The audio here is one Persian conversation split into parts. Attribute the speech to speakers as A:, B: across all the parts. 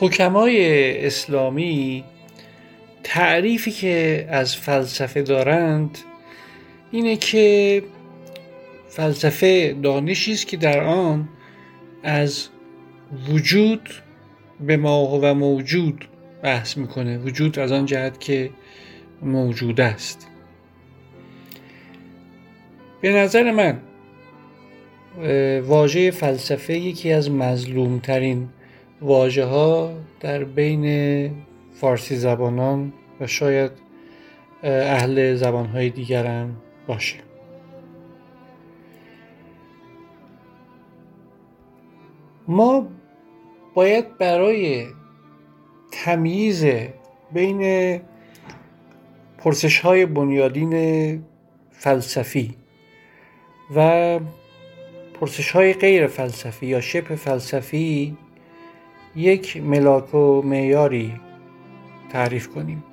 A: حکمای اسلامی تعریفی که از فلسفه دارند اینه که فلسفه دانشی است که در آن از وجود به ما و موجود بحث می‌کنه. وجود از آن جهت که موجود است. به نظر من واژه فلسفه یکی از مظلومترین واژه ها در بین فارسی زبانان و شاید اهل زبانهای دیگر هم باشه. ما باید برای تمییز بین پرسش های بنیادین فلسفی و پرسش های غیر فلسفی یا شبه فلسفی یک ملاک و معیاری تعریف کنیم.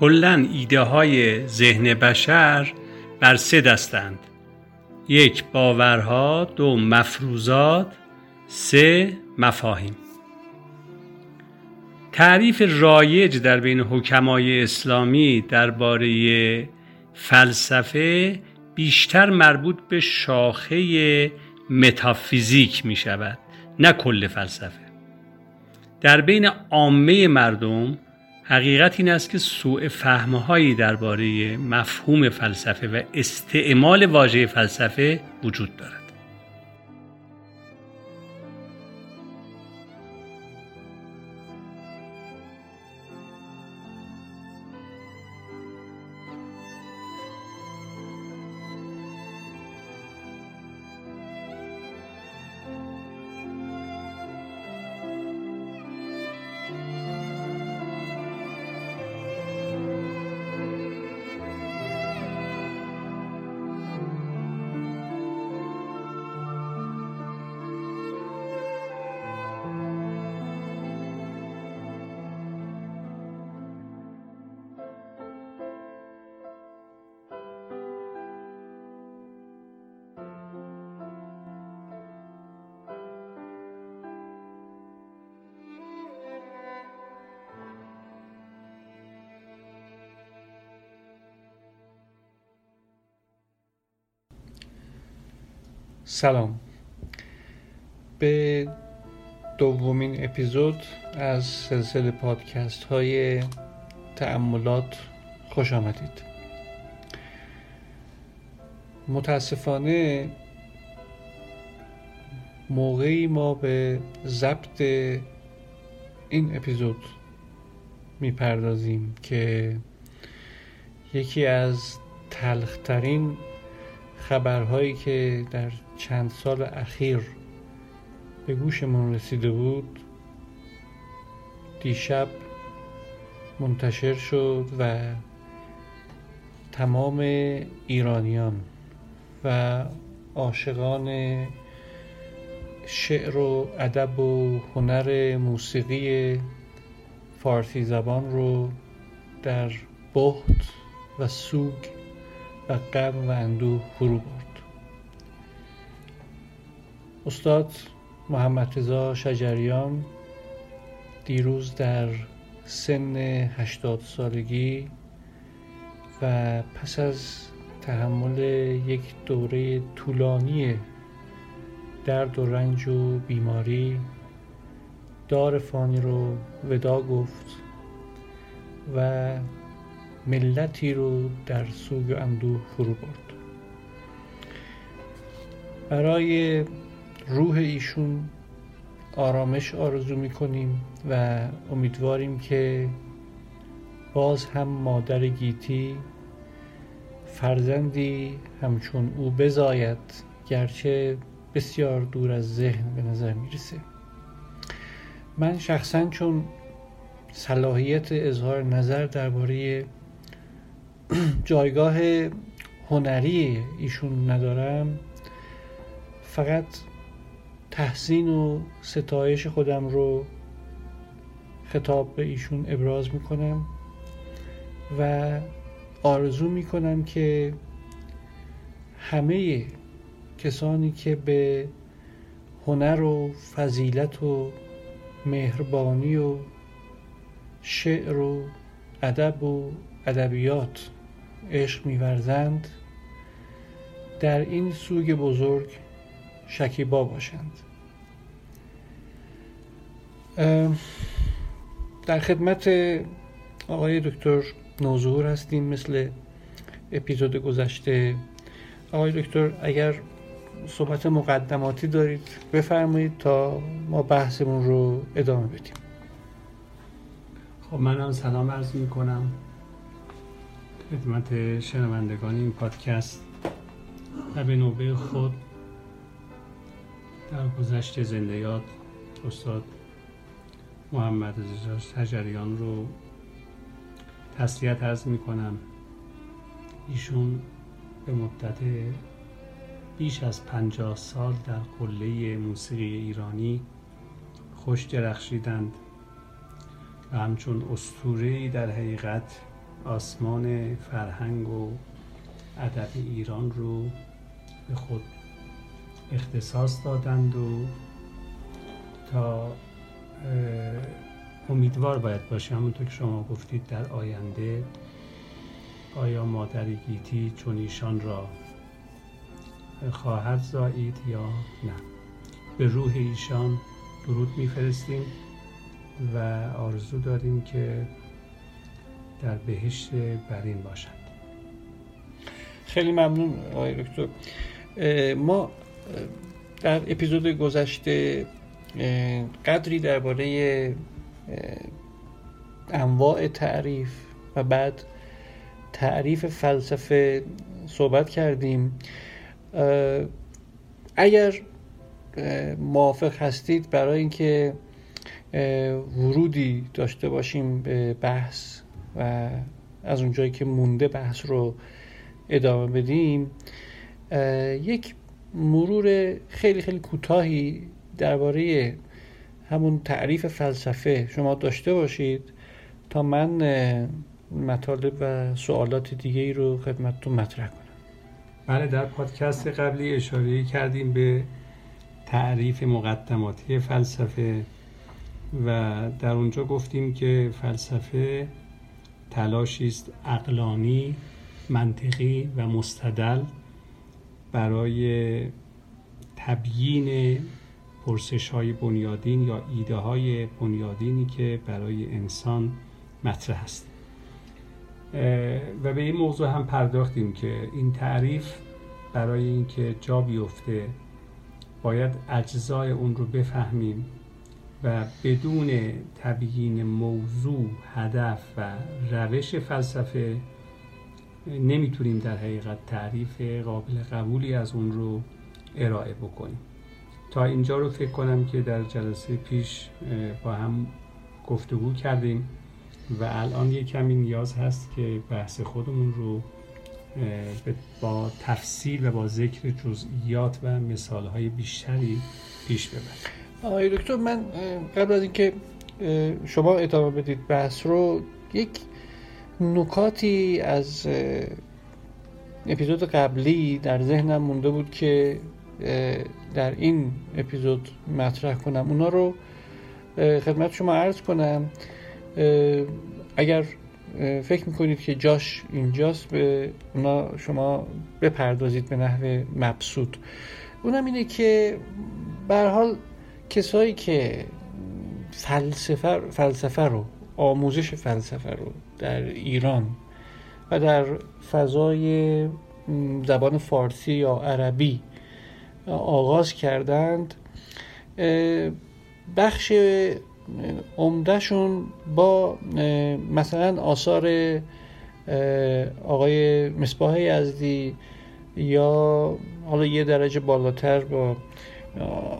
B: کلا ایده های ذهن بشر بر سه دستند. یک باورها. دو مفروضات. سه مفاهیم. تعریف رایج در بین حکمای اسلامی درباره فلسفه بیشتر مربوط به شاخه متافیزیک می شود نه کل فلسفه. در بین عامه مردم حقیقت این است که سوء فهمهایی درباره مفهوم فلسفه و استعمال واژه فلسفه وجود دارد.
A: سلام. به دومین اپیزود از سلسله پادکست های تأملات خوش آمدید. متاسفانه موقعی ما به ضبط این اپیزود می‌پردازیم که یکی از تلخترین خبرهایی که در چند سال اخیر به گوشمون رسیده بود دیشب منتشر شد و تمام ایرانیان و عاشقان شعر و ادب و هنر موسیقی فارسی زبان رو در بحت و سوگ و غم و اندوه فرو برد. استاد محمد رضا شجریان دیروز در سن هشتاد سالگی و پس از تحمل یک دوره طولانی درد و رنج و بیماری دار فانی رو ودا گفت و ملتی رو در سوگ اندوه فرو برد. برای روح ایشون آرامش آرزو می‌کنیم و امیدواریم که باز هم مادر گیتی فرزندی همچون او بزاید گرچه بسیار دور از ذهن به نظر می‌رسه. من شخصا چون صلاحیت اظهار نظر درباره جایگاه هنری ایشون ندارم فقط تحسین و ستایش خودم رو خطاب به ایشون ابراز می‌کنم و آرزو می‌کنم که همه کسانی که به هنر و فضیلت و مهربانی و شعر و ادب و ادبیات عشق میورزند در این سوگ بزرگ شکیبا باشند. در خدمت آقای دکتر نوظهور هستیم مثل اپیزود گذشته. آقای دکتر اگر صحبت مقدماتی دارید بفرمایید تا ما بحثمون رو ادامه بدیم.
B: خب منم سلام عرض می کنم خدمت شنوندگان این پادکست و به نوبه خود در گذشت زندیات استاد محمد رضا تجریان رو تسلیت عرض می کنم ایشون به مدت بیش از پنجاه سال در قله موسیقی ایرانی خوش درخشیدند و همچون استوره در حقیقت آسمان فرهنگ و ادب ایران رو به خود اختصاص دادند و تا امیدوار باید باشه. همونطور که شما گفتید در آینده آیا مادر گیتی چون ایشان را خواهد زایید یا نه؟ به روح ایشان درود میفرستیم و آرزو داریم که در بهشت برین باشند
A: خیلی ممنون آقای دکتر. ما در اپیزود گذشته قدری درباره انواع تعریف و بعد تعریف فلسفه صحبت کردیم. اگر موافق هستید برای اینکه ورودی داشته باشیم به بحث و از اونجایی که مونده بحث رو ادامه بدیم یک مرور خیلی خیلی کوتاهی درباره همون تعریف فلسفه شما داشته باشید تا من مطالب و سوالات دیگه ای رو خدمتتون مطرح کنم.
B: بله در پادکست قبلی اشاره کردیم به تعریف مقدماتی فلسفه و در اونجا گفتیم که فلسفه تلاشی است اقلانی منطقی و مستدل برای تبیین پرسش های بنیادین یا ایده های بنیادینی که برای انسان مطرح است. و به این موضوع هم پرداختیم که این تعریف برای اینکه جا بیفته باید اجزای اون رو بفهمیم و بدون تبیین موضوع هدف و روش فلسفه نمی‌تونیم در حقیقت تعریف قابل قبولی از اون رو ارائه بکنیم. تا اینجا رو فکر کنم که در جلسه پیش با هم گفتگو کردیم و الان یک کمی نیاز هست که بحث خودمون رو با تفصیل و با ذکر جزئیات و مثالهای بیشتری پیش ببریم.
A: آقای دکتر من قبل از اینکه شما ادامه بدید بحث رو یک نکاتی از اپیزود قبلی در ذهنم مونده بود که در این اپیزود مطرح کنم. اونا رو خدمت شما عرض کنم. اگر فکر می‌کنید که جاش اینجاست به اونا شما بپردازید به نحو مبسوط. اونم اینه که به حال کسایی که فلسفه, فلسفه رو آموزش فلسفه رو در ایران و در فضای زبان فارسی یا عربی آغاز کردند. بخش عمدهشون با مثلا آثار آقای مصباح یزدی یا حالا یه درجه بالاتر با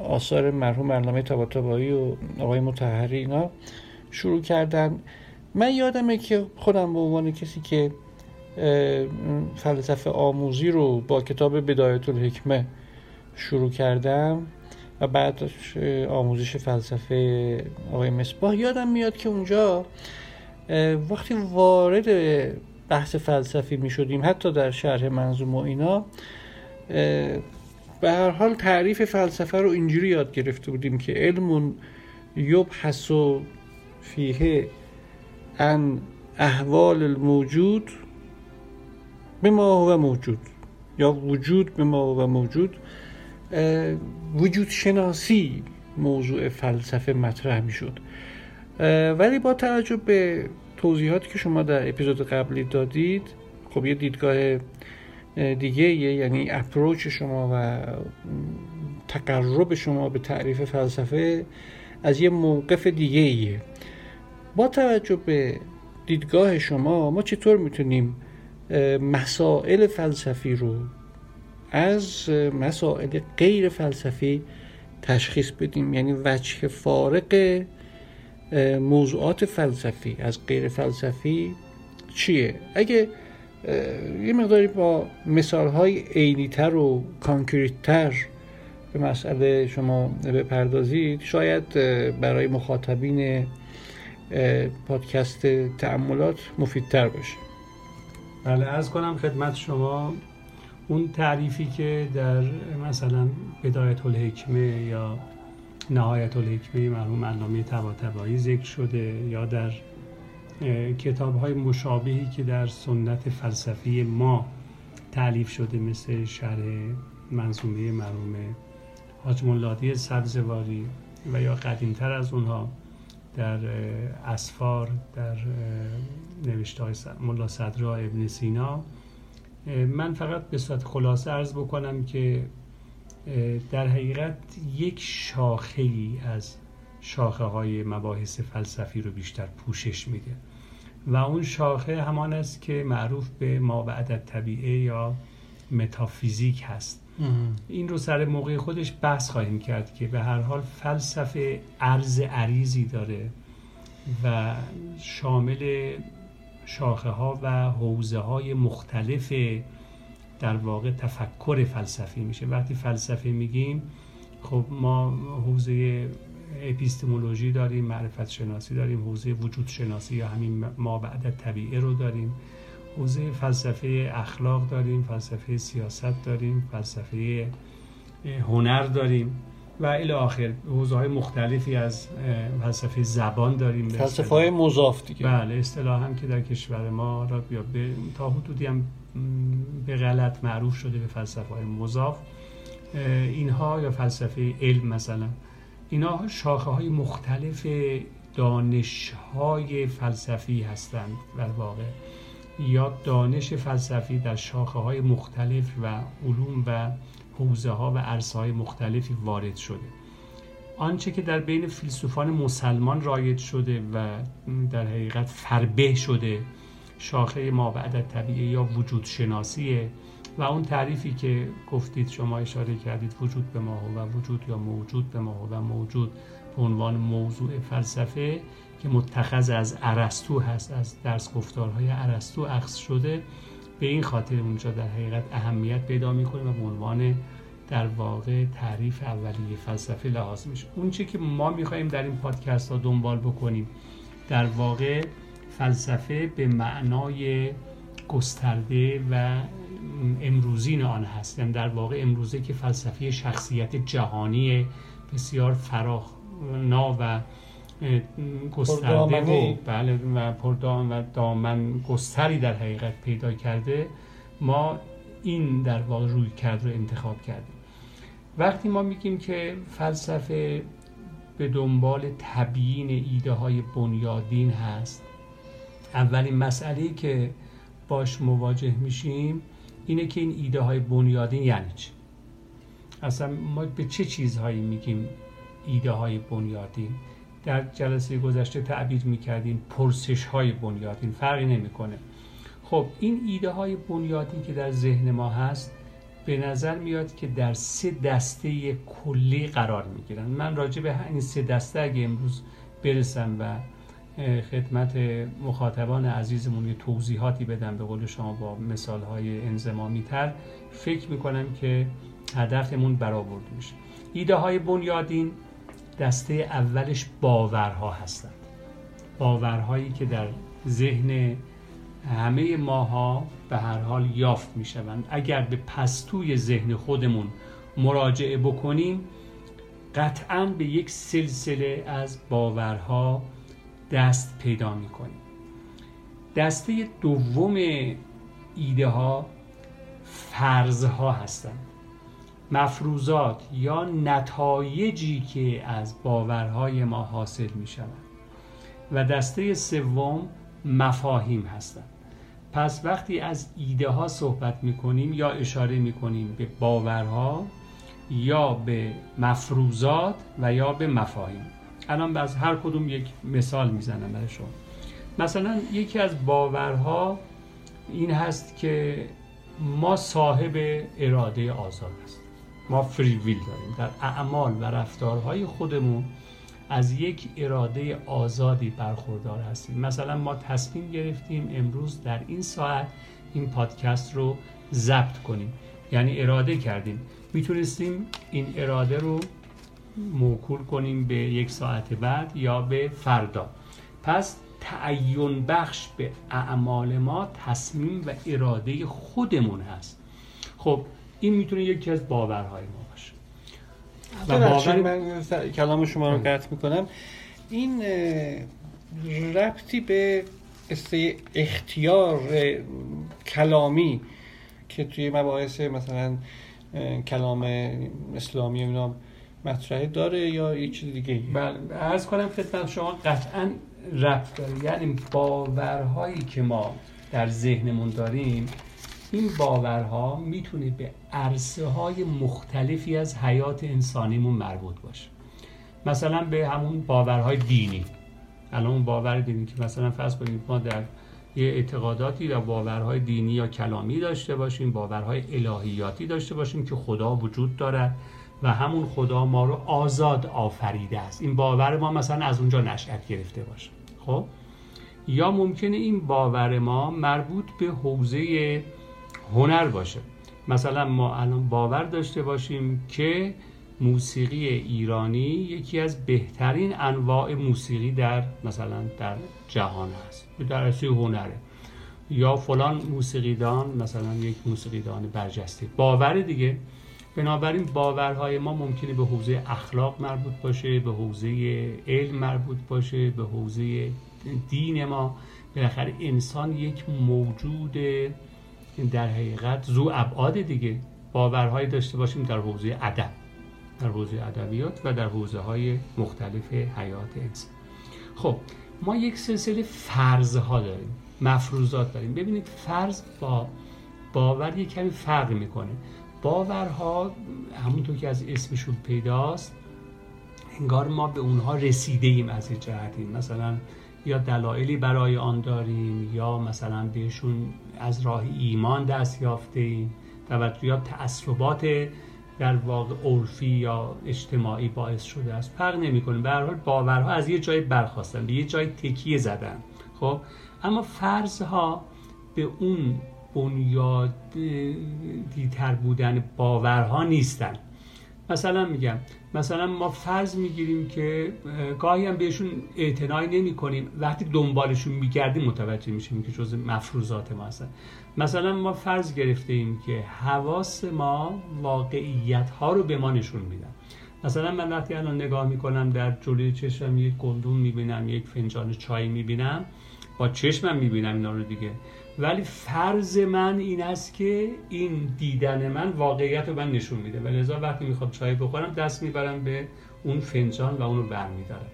A: آثار مرحوم علامه طباطبایی و آقای متحری اینا شروع کردن. من یادمه که خودم به عنوان کسی که فلسفه آموزی رو با کتاب بدایت الحکمه شروع کردم و بعد آموزش فلسفه آقای مصباح یادم میاد که اونجا وقتی وارد بحث فلسفی می شدیم حتی در شرح منظوم و اینا به هر حال تعریف فلسفه رو اینجوری یاد گرفته بودیم که علم یبحث فیه ان احوال الموجود به ما هو موجود یا وجود به ما هو موجود. وجود شناسی موضوع فلسفه مطرح می شد ولی با توجه به توضیحاتی که شما در اپیزود قبلی دادید خب یه دیدگاه دیگه یعنی اپروچ شما و تقرب شما به تعریف فلسفه از یه موقف دیگه ایه با توجه به دیدگاه شما ما چطور می‌تونیم مسائل فلسفی رو از مسائل غیر فلسفی تشخیص بدیم. یعنی وجه فارق موضوعات فلسفی از غیر فلسفی چیه؟ اگه یه مقداری با مثال های عینیتر و کانکریتتر به مسئله شما بپردازید شاید برای مخاطبین پادکست تعملات مفیدتر باشه.
B: بله از کنم خدمت شما اون تعریفی که در مثلا بدایت الحکمه یا نهایت الحکمه مرحوم علامه طباطبایی ذکر شده یا در کتاب های مشابهی که در سنت فلسفی ما تعلیف شده مثل شرح منظومه مرحوم حاج ملادی سبزواری و یا قدیمتر از اونها در اسفار در نوشته های ملا صدرا ابن سینا من فقط به صورت خلاصه ارز بکنم که در حقیقت یک شاخه ای از شاخه های مباحث فلسفی رو بیشتر پوشش میده. و اون شاخه همان است که معروف به ما بعد طبیعه یا متافیزیک هست. این رو سر موقع خودش بحث خواهیم کرد که به هر حال فلسفه عرض عریضی داره و شامل شاخه ها و حوزه های مختلف در واقع تفکر فلسفی میشه. وقتی فلسفه میگیم خب ما حوزه اپیستمولوژی داریم معرفت شناسی داریم حوزه وجود شناسی یا همین ما بعد طبیعه رو داریم. حوزه فلسفه اخلاق داریم فلسفه سیاست داریم فلسفه هنر داریم. و الی آخر حوزه های مختلفی از فلسفه زبان داریم
A: فلسفه های مضاف دیگه.
B: بله اصطلاح هم که در کشور ما را بیا به تا حدودی هم به غلط معروف شده به فلسفه های مضاف اینها یا فلسفه علم مثلا اینها شاخه های مختلف دانش های فلسفی هستند در واقع. یا دانش فلسفی در شاخه های مختلف و علوم و حوزه ها و عرصه های مختلفی وارد شده. آنچه که در بین فیلسوفان مسلمان رایج شده و در حقیقت فربه شده شاخه ما بعد طبیعه یا وجود شناسیه و اون تعریفی که گفتید شما اشاره کردید وجود به ما و وجود یا موجود به ما و موجود به عنوان موضوع فلسفه که متخذ از ارسطو هست از درس گفتارهای ارسطو اخذ شده. به این خاطر اونجا در حقیقت اهمیت پیدا می‌کنه و به عنوان در واقع تعریف اولیه فلسفه لحاظ میشه. اون چی که ما می‌خوایم در این پادکست ها دنبال بکنیم در واقع فلسفه به معنای گسترده و امروزین آن هست. یعنی در واقع امروزه که فلسفه شخصیت جهانی بسیار فراخنا و گسترده و بله و پردام و دامن گستری در حقیقت پیدا کرده. ما این در واقع روی کرد رو انتخاب کردیم. وقتی ما میگیم که فلسفه به دنبال تبیین ایده های بنیادین هست اولین مسئله که باش مواجه میشیم اینه که این ایده های بنیادین یعنی چی؟ اصلا ما به چه چیزهایی میگیم ایده های بنیادین؟ در جلسه گذشته تعبیر می‌کردیم پرسش های بنیادین فرقی نمی‌کنه. خب این ایده های بنیادین که در ذهن ما هست به نظر میاد که در سه دسته کلی قرار می‌گیرن. من راجع به این سه دسته اگه امروز برسم و خدمت مخاطبان عزیزمون یه توضیحاتی بدم به قول شما با مثال های انزمامی تر فکر می‌کنم که هدفمون برآورده میشه. ایده های بنیادین دسته اولش باورها هستند. باورهایی که در ذهن همه ماها به هر حال یافت می‌شوند. اگر به پستوی ذهن خودمون مراجعه بکنیم قطعا به یک سلسله از باورها دست پیدا می‌کنیم. دسته دوم ایده ها فرض ها هستند. مفروضات یا نتایجی که از باورهای ما حاصل می شود و دسته سوم مفاهیم هستند. پس وقتی از ایده ها صحبت می کنیم یا اشاره می کنیم به باورها یا به مفروضات و یا به مفاهیم. الان از هر کدوم یک مثال می‌زنم برای شما. مثلا یکی از باورها این هست که ما صاحب اراده آزاد هستیم. ما فری ویل داریم. در اعمال و رفتارهای خودمون از یک اراده آزادی برخوردار هستیم. مثلا ما تصمیم گرفتیم امروز در این ساعت این پادکست رو ضبط کنیم. یعنی اراده کردیم. می‌تونستیم این اراده رو موکول کنیم به یک ساعت بعد یا به فردا. پس تعین بخش به اعمال ما تصمیم و اراده خودمون هست. خب این می‌تونه یکی از باورهای ما باشه.
A: و باور من کلام شما رو قطع می‌کنم. این ربطی به اختیار کلامی که توی مباحث مثلا کلام اسلامی اینا مطرحه داره یا یه چیز دیگه
B: بله عرض کنم خدمت شما قطعا ربط داره. یعنی باورهایی که ما در ذهنمون داریم این باورها می‌تونه به عرصه های مختلفی از حیات انسانیمون مربوط باشه. مثلا به همون باورهای دینی. الان اون باور دینی که مثلا فرض کنید ما در یه اعتقاداتی و باورهای دینی یا کلامی داشته باشیم باورهای الهیاتی داشته باشیم که خدا وجود دارد و همون خدا ما رو آزاد آفریده است. این باور ما مثلا از اونجا نشأت گرفته باشه. خب؟ یا ممکنه این باور ما مربوط به حوزه هنر باشه. مثلا ما الان باور داشته باشیم که موسیقی ایرانی یکی از بهترین انواع موسیقی در مثلا در جهان هست. در اصلی هنره. یا فلان موسیقیدان مثلا یک موسیقیدان برجسته. باور دیگه. بنابراین باورهای ما ممکنه به حوزه اخلاق مربوط باشه به حوزه علم مربوط باشه به حوزه دین ما. بالاخره انسان یک موجود در حقیقت زو ابعاد دیگه باورهایی داشته باشیم در حوزه ادب در حوزه ادبیات و در حوزه های مختلف حیات انسان خب ما یک سلسله فرض ها داریم مفروضات داریم. ببینید فرض با باور یک کمی فرق می‌کنه. باورها همونطور که از اسمشون پیداست انگار ما به اونها رسیده ایم از جهتیم. مثلا یا دلایلی برای آن داریم یا مثلا بهشون از راه ایمان دست یافته ایم یا تعصبات در واقع عرفی یا اجتماعی باعث شده است. فرق نمی‌کنه. به هر حال باورها از یه جای برخواستن به یه جای تکیه زدن. خب؟ اما فرضها به اون بنیادیتر بودن باورها نیستن. مثلا میگم مثلا ما فرض می‌گیریم که گاهی هم بهشون اعتنایی نمی کنیم وقتی دنبالشون میگردیم متوجه میشیم که جز مفروضات ما هستن. مثلا ما فرض گرفته ایم که حواس ما واقعیت ها رو به ما نشون میدن. مثلا من وقتی الان نگاه می‌کنم در جلوی چشمم یک گلدون می‌بینم یک فنجان چای می‌بینم با چشمم می‌بینم اینا رو دیگه. ولی فرض من این است که این دیدن من واقعیت رو من نشون میده. و لذا وقتی می‌خوام چای بخورم دست می‌برم به اون فنجان و اون رو برمیدارم.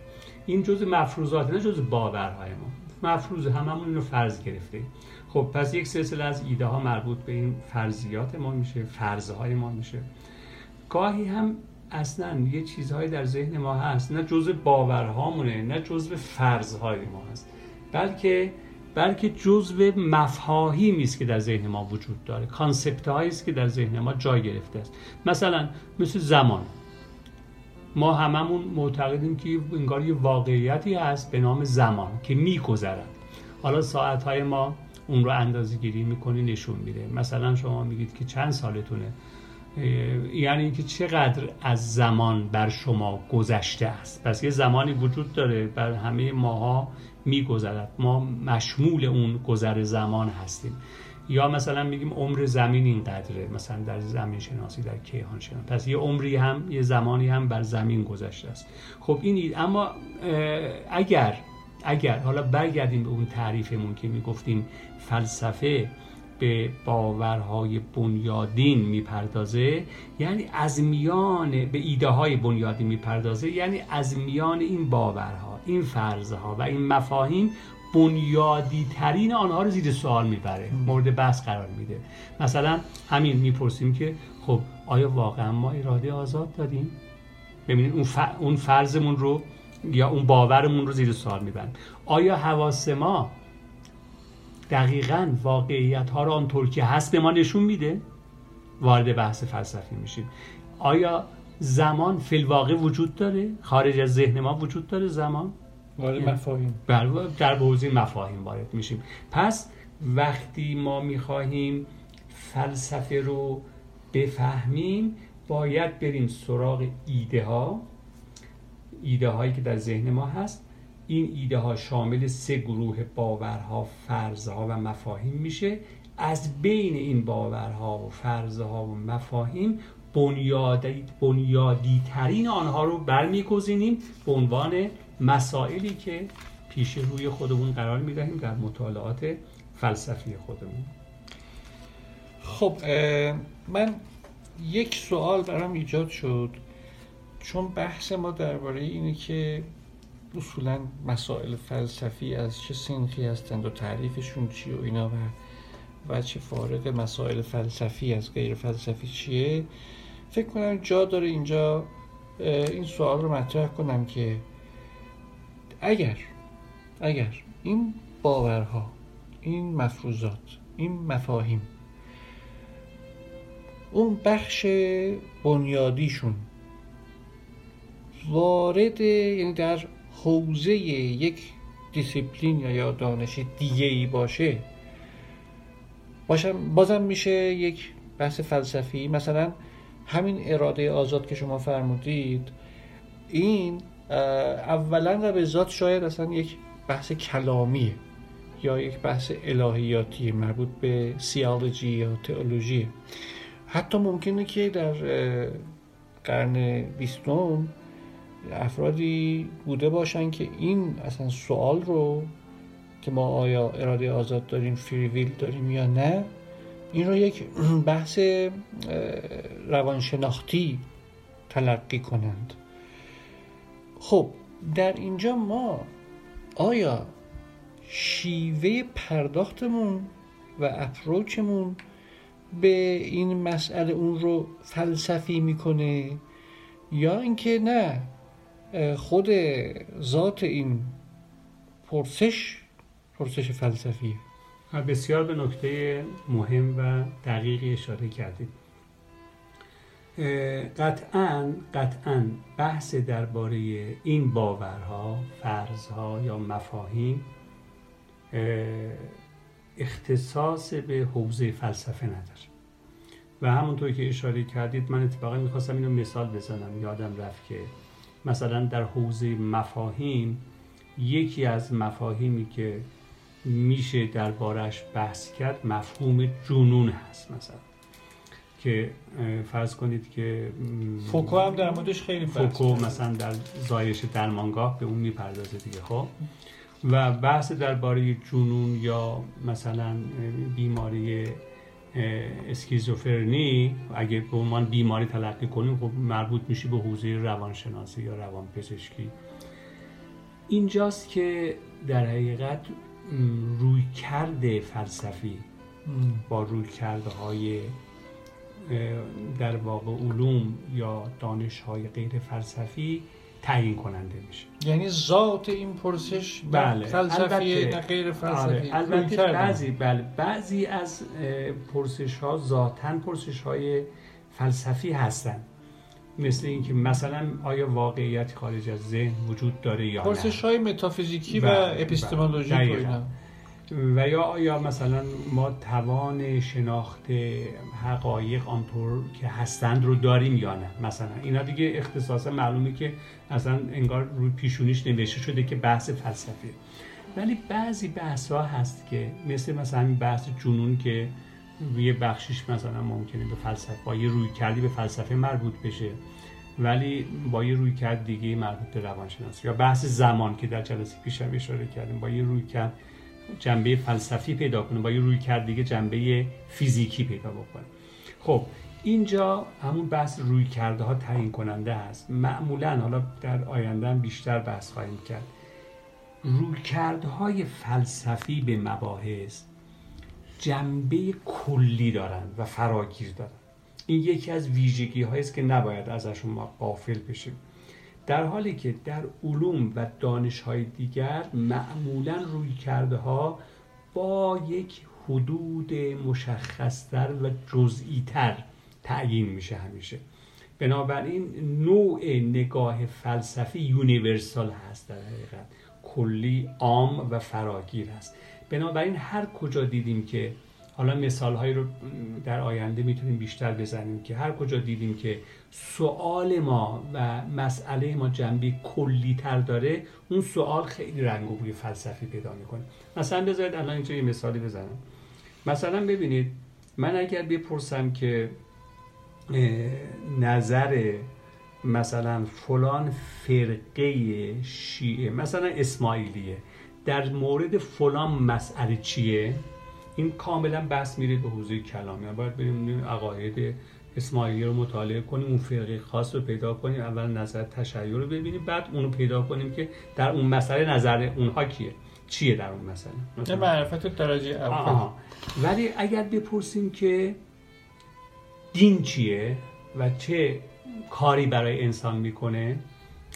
B: این جز مفروضات نه جز باورهای ما. مفروض هممون اینو فرض گرفته. خب پس یک سلسله از ایده ها مربوط به این فرضیات ما میشه فرضهای ما میشه. گاهی هم اصلا یه چیزهایی در ذهن ما هست. نه جزء باورهامونه نه جزء فرضهای ما هست. بلکه بلکه جزء مفاهیمی است که در ذهن ما وجود داره. کانسپت است که در ذهن ما جای گرفته است. مثلا مثل زمان. ما هممون معتقدیم که انگار یه واقعیتی هست به نام زمان که میگذرد. حالا ساعت های ما اون رو اندازه گیری می‌کنی نشون میده. مثلا شما میگید که چند سالتونه؟ یعنی اینکه چقدر از زمان بر شما گذشته است. پس یه زمانی وجود داره بر همه ماها میگذرد. ما مشمول اون گذر زمان هستیم. یا مثلا میگیم عمر زمین اینقدره مثلا در زمین شناسی در کیهان شناسی. پس یه عمری هم یه زمانی هم بر زمین گذشته است. خب این اما اگر اگر حالا برگردیم به اون تعریفمون که می‌گفتیم فلسفه به باورهای بنیادین می‌پردازه یعنی از میان به ایده های بنیادین می‌پردازه یعنی از میان این باورها این فرضها و این مفاهیم بنیادی ترین آنها رو زیر سوال می‌بره مورد بحث قرار میده. مثلا همین می‌پرسیم که خب آیا واقعا ما اراده آزاد داریم؟ ببینید اون, اون فرضمون رو یا اون باورمون رو زیر سوال می‌برن. آیا حواس ما دقیقا واقعیت ها رو آنطور که هست به ما نشون میده. وارد بحث فلسفی میشیم. آیا زمان فی واقع وجود داره؟ خارج از ذهن ما وجود داره زمان؟
A: وارد مفاهیم.
B: در حوزه مفاهیم وارد میشیم. پس وقتی ما می‌خواهیم فلسفه رو بفهمیم باید بریم سراغ ایده ها ایده هایی که در ذهن ما هست. این ایده ها شامل سه گروه باورها فرضها و مفاهیم میشه. از بین این باورها و فرضها و مفاهیم بنیادی, بنیادی ترین آنها رو برمیگزینیم به عنوان مسائلی که پیش روی خودمون قرار می‌دهیم در مطالعات فلسفی خودمون.
A: خب من یک سوال برام ایجاد شد. چون بحث ما درباره اینه که اصولا مسائل فلسفی از چه سنخی هستند و تعریفشون چیه و اینا و و چه فارق مسائل فلسفی از غیر فلسفی چیه. فکر کنم جا داره اینجا این سوال رو مطرح کنم که اگر اگر این باورها این مفروضات این مفاهیم اون بخش بنیادیشون وارد یعنی در حوزه یک دیسیپلین یا دانش دیگه ای باشه باشم بازم میشه یک بحث فلسفی. مثلا همین اراده آزاد که شما فرمودید این اولا و به ذات شاید اصلا یک بحث کلامیه یا یک بحث الهیاتی مربوط به سیالوجی یا تئولوژی. حتی ممکنه که در قرن بیستم افرادی بوده باشن که این اصلا سوال رو که ما آیا اراده آزاد داریم فری داریم یا نه این رو یک بحث روانشناختی تلقی کنند. خب در اینجا ما آیا شیوه پرداختمون و اپروچمون به این مسئله اون رو فلسفی می‌کنه یا اینکه نه؟ خود ذات این پرسش پرسش فلسفیه.
B: بسیار به نکته مهم و دقیقی اشاره کردید. قطعا قطعا بحث درباره این باورها فرضها یا مفاهیم اختصاص به حوزه فلسفه نداره. و همونطور که اشاره کردید من اتفاقا می‌خواستم اینو مثال بزنم. یادم رفت که مثلا در حوزه مفاهیم یکی از مفاهیمی که میشه دربارش بحث کرد مفهوم جنون هست مثلا. که فرض کنید که
A: فوکو هم در موردش خیلی
B: فوکو مثلا در زایش درمانگاه به اون می‌پردازه دیگه خب؟ و بحث درباره جنون یا مثلا بیماری اسکیزوفرنی اگه به عنوان بیماری تلقی کنیم خب مربوط میشه به حوزه روانشناسی یا روانپزشکی. اینجاست که در حقیقت روی کرده فلسفی با روی کرده های در واقع علوم یا دانش های غیر فلسفی تعیین کننده میشه.
A: یعنی ذات این پرسش
B: بله
A: فلسفی نه غیر فلسفی.
B: آره. البته بعضی بله بعضی از پرسش ها ذاتن پرسش های فلسفی هستن. مثل اینکه مثلا آیا واقعیت خارج از ذهن وجود داره یا
A: نه؟ پرسش های متافیزیکی و
B: بله،
A: اپیستمولوژیک
B: بله. و یا آیا مثلا ما توان شناخت حقایق آنطور که هستند رو داریم یا نه؟ مثلا اینا دیگه اختصاصا معلومه که اصلا انگار روی پیشونیش نوشته شده که بحث فلسفی ولی بعضی بحث ها هست که مثل مثلا بحث جنون که یه بخشیش مثلا ممکنه به فلسفه با یه روی کردی به فلسفه مربوط بشه ولی با یه روی کرد دیگه مربوط به روانشناسی یا بحث زمان که در جلسه پیشم اشاره کردیم با یه روی کرد جنبه فلسفی پیدا کنه با یه روی کرد دیگه جنبه فیزیکی پیدا بکنه. خب اینجا همون بحث روی کرده ها تعیین کننده هست. معمولا حالا در آینده بیشتر بحث خواهیم کرد. های فلسفی به مباحث جنبه کلی دارن و فراگیر دارن. این یکی از ویژگی است که نباید ازشون ما قافل بشیم. در حالی که در علوم و دانش های دیگر معمولا روی کرده ها با یک حدود مشخصتر و جزئی تر تعیین میشه همیشه. بنابراین نوع نگاه فلسفی یونیورسال هست در حقیقت. کلی عام و فراگیر هست. بنابراین هر کجا دیدیم که حالا مثال هایی رو در آینده می‌تونیم بیشتر بزنیم که هر کجا دیدیم که سوال ما و مسئله ما جنبه کلی تر داره اون سوال خیلی رنگ و بوی فلسفی پیدا می‌کنه. مثلا بذارید الان اینجا یه مثالی بزنم. مثلا ببینید من اگر بپرسم که نظر مثلا فلان فرقه شیعه مثلا اسماعیلیه در مورد فلان مسئله چیه؟ این کاملا بحث میره به حوزه کلامی. باید بریم عقاید اسماعیلی رو مطالعه کنیم اون فرقه خاص رو پیدا کنیم اول نظر تشیع رو ببینیم بعد اونو پیدا کنیم که در اون مسئله نظر اونها کیه؟ چیه در اون مسئله؟
A: مثلا معرفت درجه اول
B: ولی اگر بپرسیم که دین چیه و چه کاری برای انسان می‌کنه؟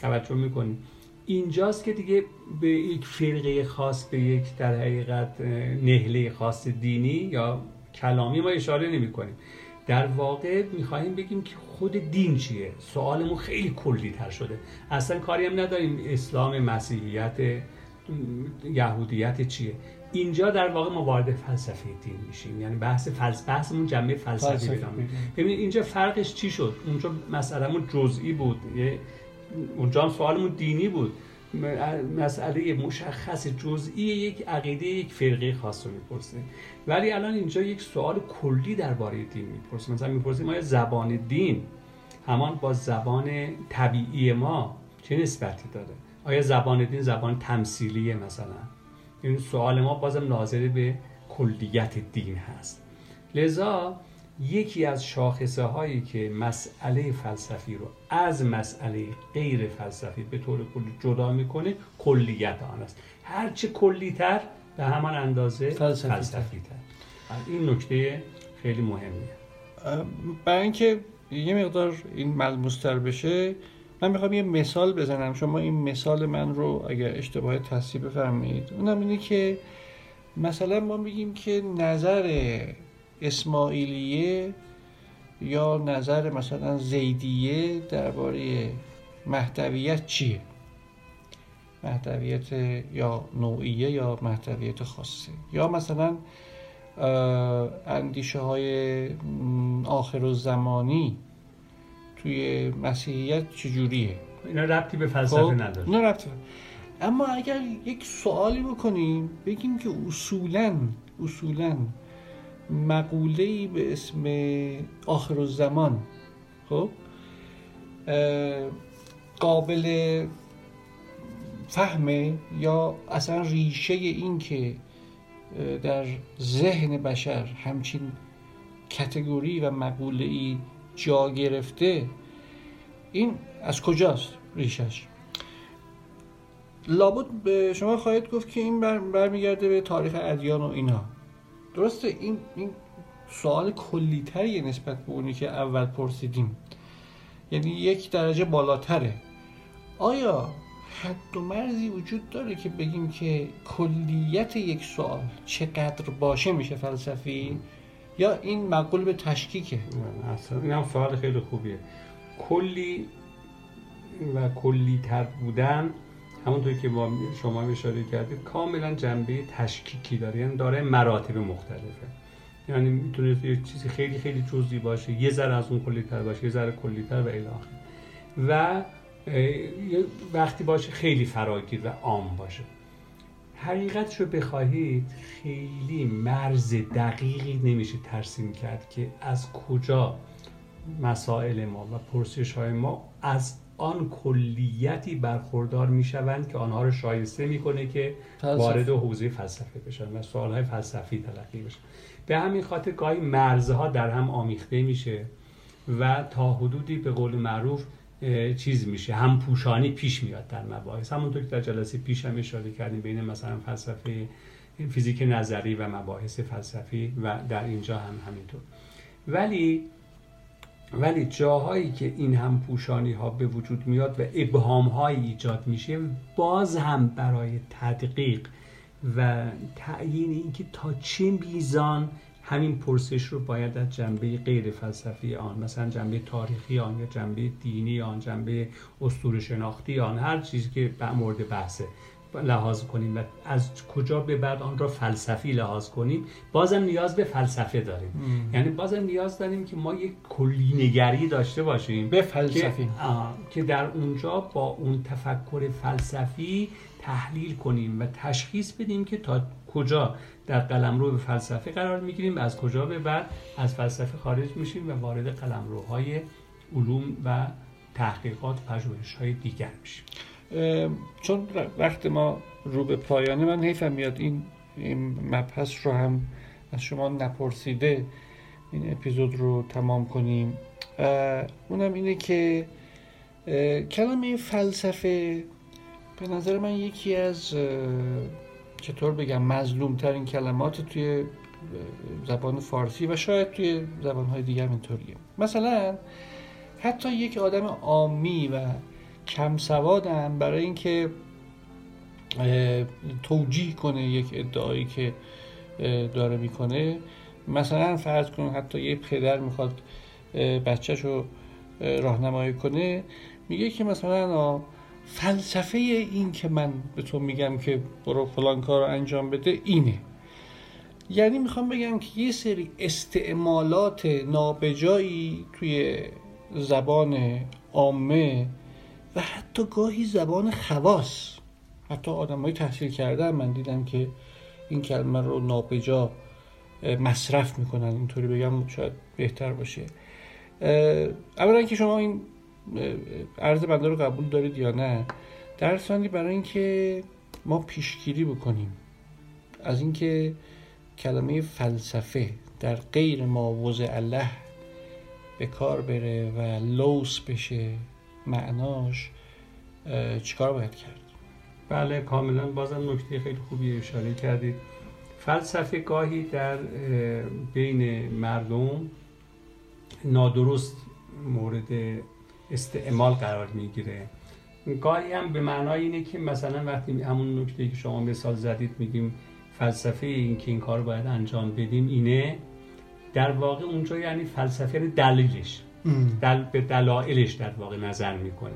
B: توجه می‌کنیم. اینجاست که دیگه به یک فرقه خاص به یک در حقیقت نهله خاص دینی یا کلامی ما اشاره نمی کنیم در واقع می‌خواهیم بگیم که خود دین چیه؟ سوالمون خیلی کلی تر شده. اصلا کاری هم نداریم اسلام مسیحیت یهودیت چیه. اینجا در واقع ما وارد فلسفه دین میشیم. یعنی بحث فلسفه بحثمون جنبه فلسفی ببینید اینجا فرقش چی شد؟ اونجا مسئلهمون جزئی بود. اونجا هم سوالمون دینی بود. مسئله مشخص جزئی یک عقیده یک فرقه خاص رو می‌پرسه. ولی الان اینجا یک سوال کلی درباره دین می‌پرسه. مثلا می‌پرسه ما زبان دین همان با زبان طبیعی ما چه نسبتی داره؟ آیا زبان دین زبان تمثیلیه مثلا؟ این سوال ما بازم ناظر به کلیت دین هست. لذا یکی از شاخصه هایی که مسئله فلسفی رو از مسئله غیر فلسفی به طور کلی جدا می‌کنه کلیت آن است. هرچه کلیتر به همان اندازه فلسفی, فلسفی تر. این نکته خیلی مهمیه.
A: برای اینکه یه مقدار این ملموستر بشه من می‌خوام یه مثال بزنم. شما این مثال من رو اگر اشتباه تصحیح بفرمایید. اونم اینه که مثلا ما میگیم که نظر اسماعیلیه یا نظر مثلا زیدیه درباره محتویت چیه؟ محتویت یا نوعیه یا محتویت خاصه. یا مثلا اندیشه های آخر و زمانی توی مسیحیت چجوریه؟
B: اینا ربطی به فلسفه خب، نداره.
A: اینا ربطی اما اگر یک سوالی بکنیم بگیم که اصولا اصولا مقوله به اسم آخر الزمان خب قابل فهمه یا اصلا ریشه این که در ذهن بشر همچین کتگوری و مقوله ای جا گرفته این از کجاست ریشش لابد به شما خواهید گفت که این برمیگرده به تاریخ ادیان و اینا. درسته این, این سوال کلیتری نسبت به اونی که اول پرسیدیم. یعنی یک درجه بالاتره. آیا حد و مرزی وجود داره که بگیم که کلیت یک سوال چقدر باشه میشه فلسفی؟ یا این مقول به تشکیکه؟
B: اصلا این هم سوال خیلی خوبیه. کلی و کلی تر بودن همونطور که با شما اشاره کردید کاملا جنبه تشکیکی داره. یعنی داره مراتب مختلفه. یعنی می‌تونه یه چیزی خیلی خیلی جزئی باشه یه ذره از اون کلی تر باشه یه ذره کلی تر و الی و وقتی باشه خیلی فراگیر و عام باشه. حقیقتش رو بخواهید خیلی مرز دقیقی نمیشه ترسیم کرد که از کجا مسائل ما و پرسش های ما از آن کلیتی برخوردار می‌شوند که آنها رو شایسته می‌کنه که وارد حوزه فلسفه بشن و سوال های فلسفی تلقی بشن. به همین خاطر گاهی مرزها در هم آمیخته میشه و تا حدودی به قول معروف چیز میشه هم پوشانی پیش میاد در مباحث. همونطور که در جلسه پیش هم اشاره کردیم بین مثلا فلسفه فیزیک نظری و مباحث فلسفی و در اینجا هم همینطور. ولی ولی جاهایی که این هم پوشانی ها به وجود میاد و ابهام های ایجاد میشه باز هم برای تدقیق و تعیین اینکه تا چه میزان همین پرسش رو باید از جنبه غیر فلسفی آن مثلا جنبه تاریخی آن یا جنبه دینی آن جنبه اسطوره شناختی آن هر چیزی که مورد بحثه. لحاظ کنیم و از کجا به بعد آن را فلسفی لحاظ کنیم بازم نیاز به فلسفه داریم. یعنی بازم نیاز داریم که ما یک کلی نگری داشته باشیم
A: به فلسفی که,
B: که در اونجا با اون تفکر فلسفی تحلیل کنیم و تشخیص بدیم که تا کجا در قلمرو به فلسفه قرار می‌گیریم و از کجا به بعد از فلسفه خارج میشیم و وارد قلمروهای علوم و تحقیقات پژوهش های دیگر میشیم.
A: چون وقت ما رو به پایانه من حیفم میاد این, مبحث رو هم از شما نپرسیده این اپیزود رو تمام کنیم. اونم اینه که کلمه فلسفه به نظر من یکی از چطور بگم مظلوم ترین کلمات توی زبان فارسی و شاید توی زبانهای دیگه اینطوریه. مثلا حتی یک آدم عامی و کم سوادم برای اینکه توجیه کنه یک ادعایی که داره می‌کنه. مثلا فرض کن حتی یه پدر می‌خواد بچهش رو راهنمایی کنه میگه که مثلا فلسفه این که من به تو میگم که برو فلان کار رو انجام بده اینه. یعنی می‌خوام بگم که یه سری استعمالات نابجایی توی زبان عامه و حتی گاهی زبان خواص. حتی آدم های تحصیل کرده من دیدم که این کلمه رو نابجا مصرف می‌کنن. اینطوری بگم شاید بهتر باشه. اولا که شما این عرض بنده رو قبول دارید یا نه در ثانی برای اینکه ما پیشگیری بکنیم از اینکه کلمه فلسفه در غیر ما وضع الله به کار بره و لوس بشه معناش چیکار باید کرد؟
B: بله کاملا. بازم نکته خیلی خوبی اشاره کردید. فلسفه گاهی در بین مردم نادرست مورد استعمال قرار می‌گیره. گاهی هم به معنای اینه که مثلا وقتی همون نکته که شما مثال زدید میگیم فلسفه این که این کار باید انجام بدیم اینه در واقع اونجا یعنی فلسفه دلیلش دل به دلایلش در واقع نظر می‌کنه.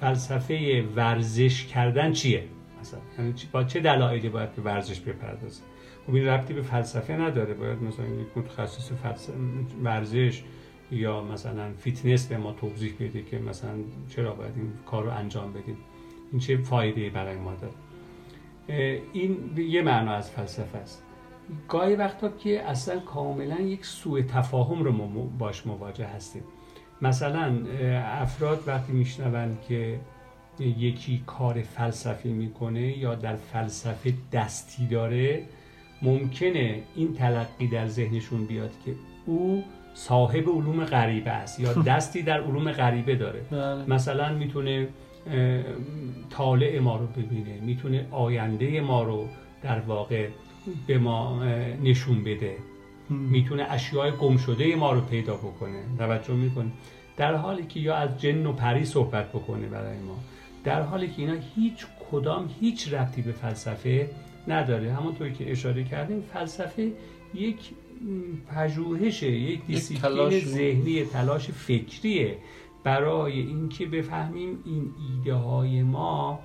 B: فلسفه ورزش کردن چیه؟ مثلا یعنی با چه دلایلی باید به ورزش بپردازه؟ خب این ربطی به فلسفه نداره. باید مثلا یک متخصص ورزش یا مثلا فیتنس به ما توضیح بده که مثلا چرا باید این کار رو انجام بدیم این چه فایده برای ما داره؟ این یه معنا از فلسفه است. گاهی وقتا که اصلا کاملا یک سوء تفاهم رو باش مواجه هستیم. مثلا افراد وقتی میشنوند که یکی کار فلسفی می‌کنه یا در فلسفه دستی داره ممکنه این تلقی در ذهنشون بیاد که او صاحب علوم غریبه است یا دستی در علوم غریبه داره بله. مثلا می‌تونه طالع ما رو ببینه می‌تونه آینده ما رو در واقع به ما نشون بده می‌تونه اشیاء گم شده ما رو پیدا بکنه. توجه می‌کنه در حالی که یا از جن و پری صحبت بکنه برای ما. در حالی که اینا هیچ کدام هیچ ربطی به فلسفه نداره. همونطوری که اشاره کردیم فلسفه یک پژوهشه یک دیسیپلین ذهنی تلاش فکریه. برای اینکه بفهمیم این ایده های ما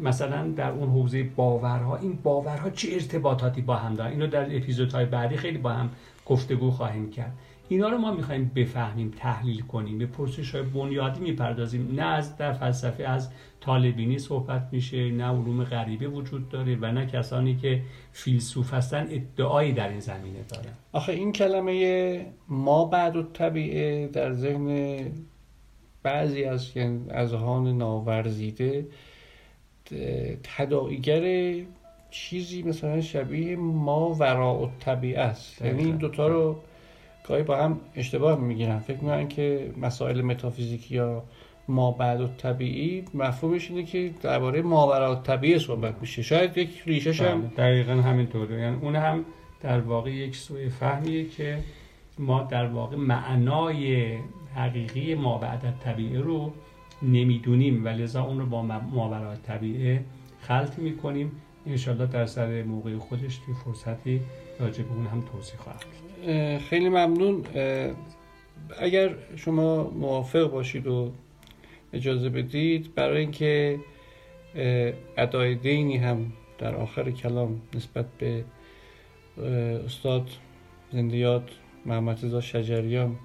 B: مثلا در اون حوزه باورها این باورها چه ارتباطاتی با هم دارن؟ اینو در اپیزودهای بعدی خیلی با هم گفتگو خواهیم کرد. اینا رو ما می‌خوایم بفهمیم تحلیل کنیم به پرسش های بنیادی می‌پردازیم. نه از در فلسفه از طالبینی صحبت میشه نه علوم غریبه وجود داره و نه کسانی که فیلسوف هستن ادعایی در این زمینه دارن.
A: آخه این کلمه ما بعد و طبیعه در ذهن بعضی از اذهان ناورزیده تداعیگر چیزی مثلا شبیه ما وراء طبیعه است. یعنی این دوتا رو گاهی با هم اشتباه می‌گیرن. فکر می‌کنن که مسائل متافیزیکی یا ما بعد و طبیعی مفهومش اینه که درباره ماورا طبیعی صحبت میشه. شاید یک ریشش هم بله،
B: دقیقا همینطوره. یعنی اون هم در واقع یک سوء فهمیه که ما در واقع معنای حقیقی ما بعد طبیعی رو نمی‌دونیم و لذا اون رو با ماورا طبیعه خلط می‌کنیم. انشالله در سر موقع خودش توی فرصتی راجع به اون هم توضیح خواهد
A: خیلی ممنون. اگر شما موافق باشید و اجازه بدید برای اینکه ادای دینی هم در آخر کلام نسبت به استاد زندیات محمد رضا شجریان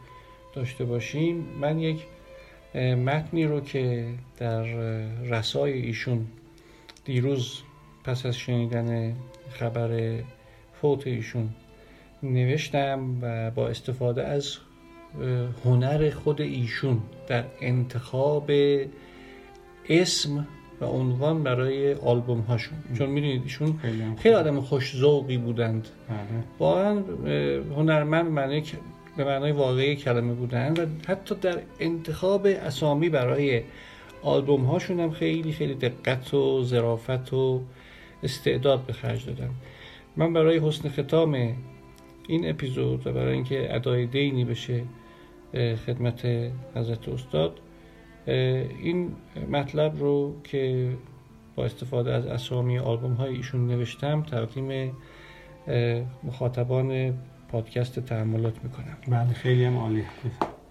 A: داشته باشیم من یک متنی رو که در رسای ایشون دیروز پس از شنیدن خبر فوت ایشون نوشتم و با استفاده از هنر خود ایشون در انتخاب اسم و عنوان برای آلبوم هاشون چون می‌دونید ایشون خیلی آدم خوش ذوقی بودند. واقعا هنرمند معنی به معنای واقعی کلمه بودند و حتی در انتخاب اسامی برای آلبوم هاشون هم خیلی خیلی دقت و ظرافت و استعداد به خرج دادم من برای حسن ختام این اپیزود و برای اینکه ادای دینی بشه خدمت حضرت استاد این مطلب رو که با استفاده از اسامی آلبوم های ایشون نوشتم تقدیم مخاطبان پادکست تحملات می‌کنم.
B: بله خیلی هم عالی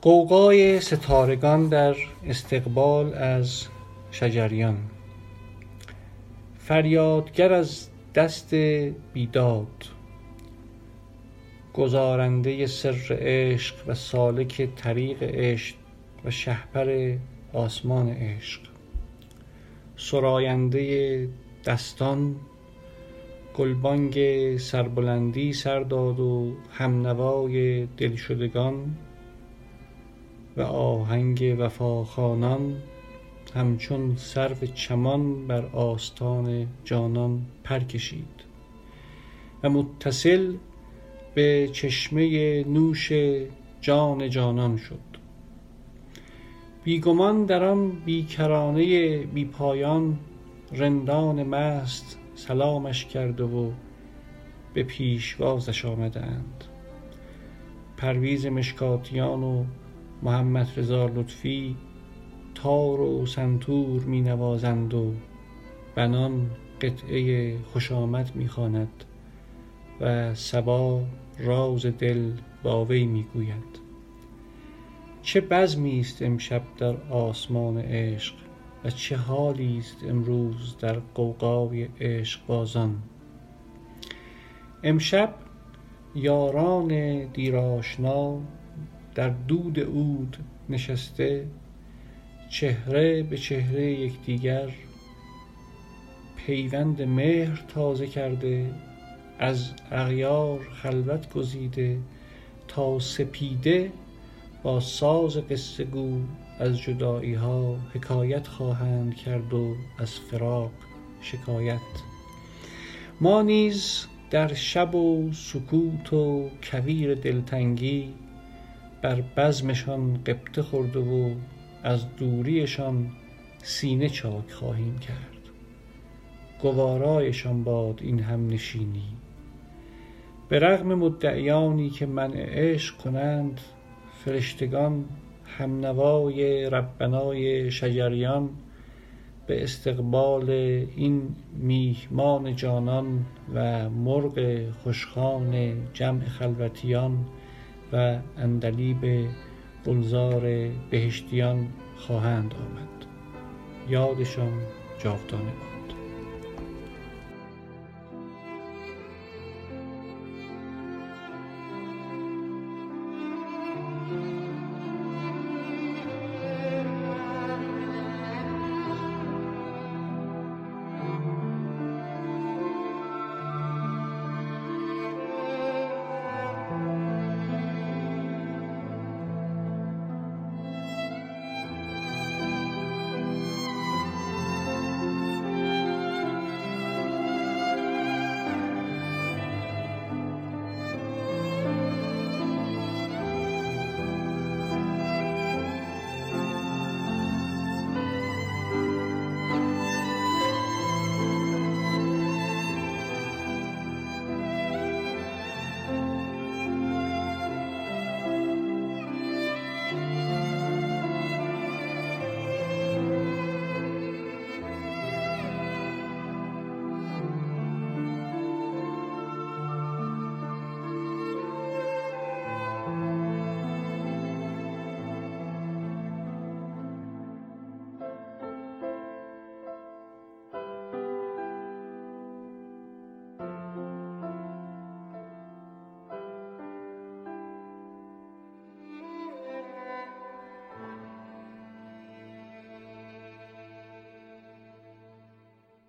A: قوقای ستارگان در استقبال از شجریان. فریادگر از دست بیداد. گزارنده سر عشق و سالک طریق عشق و شهپر آسمان عشق. سراینده دستان گلبانگ سربلندی سرداد و همنوای دلشدگان و آهنگ وفاخانان همچون سرو چمان بر آستان جانان پر کشید. و متصل به چشمه نوش جان جانان شد. بیگمان در آن بیکرانه بی پایان رندان مست سلامش کرده و به پیشوازش آمدند. پرویز مشکاتیان و محمد رضا لطفی تار و سنتور می نوازند و بنان قطعه خوش آمد می خاند و سبا راز دل با وی می‌گوید. چه بزمی است امشب در آسمان عشق؟ و چه حالی است امروز در قوقای عشق بازان؟ امشب یاران دیراشنا در دود عود نشسته چهره به چهره یکدیگر پیوند مهر تازه کرده از اغیار خلوت گزیده تا سپیده با ساز قصه گو از جدایی ها حکایت خواهند کرد و از فراق شکایت. ما نیز در شب و سکوت و کویر دلتنگی بر بزمشان قبطه خورده و از دوریشان سینه چاک خواهیم کرد. گوارایشان باد این هم نشینی. به رغم مدعیانی که منع عشق کنند فرشتگان همنوای ربنای شجریان به استقبال این میهمان جانان و مرغ خوشخوان جمع خلوتیان و اندلیب گلزار بهشتیان خواهند آمد. یادشان جاودانه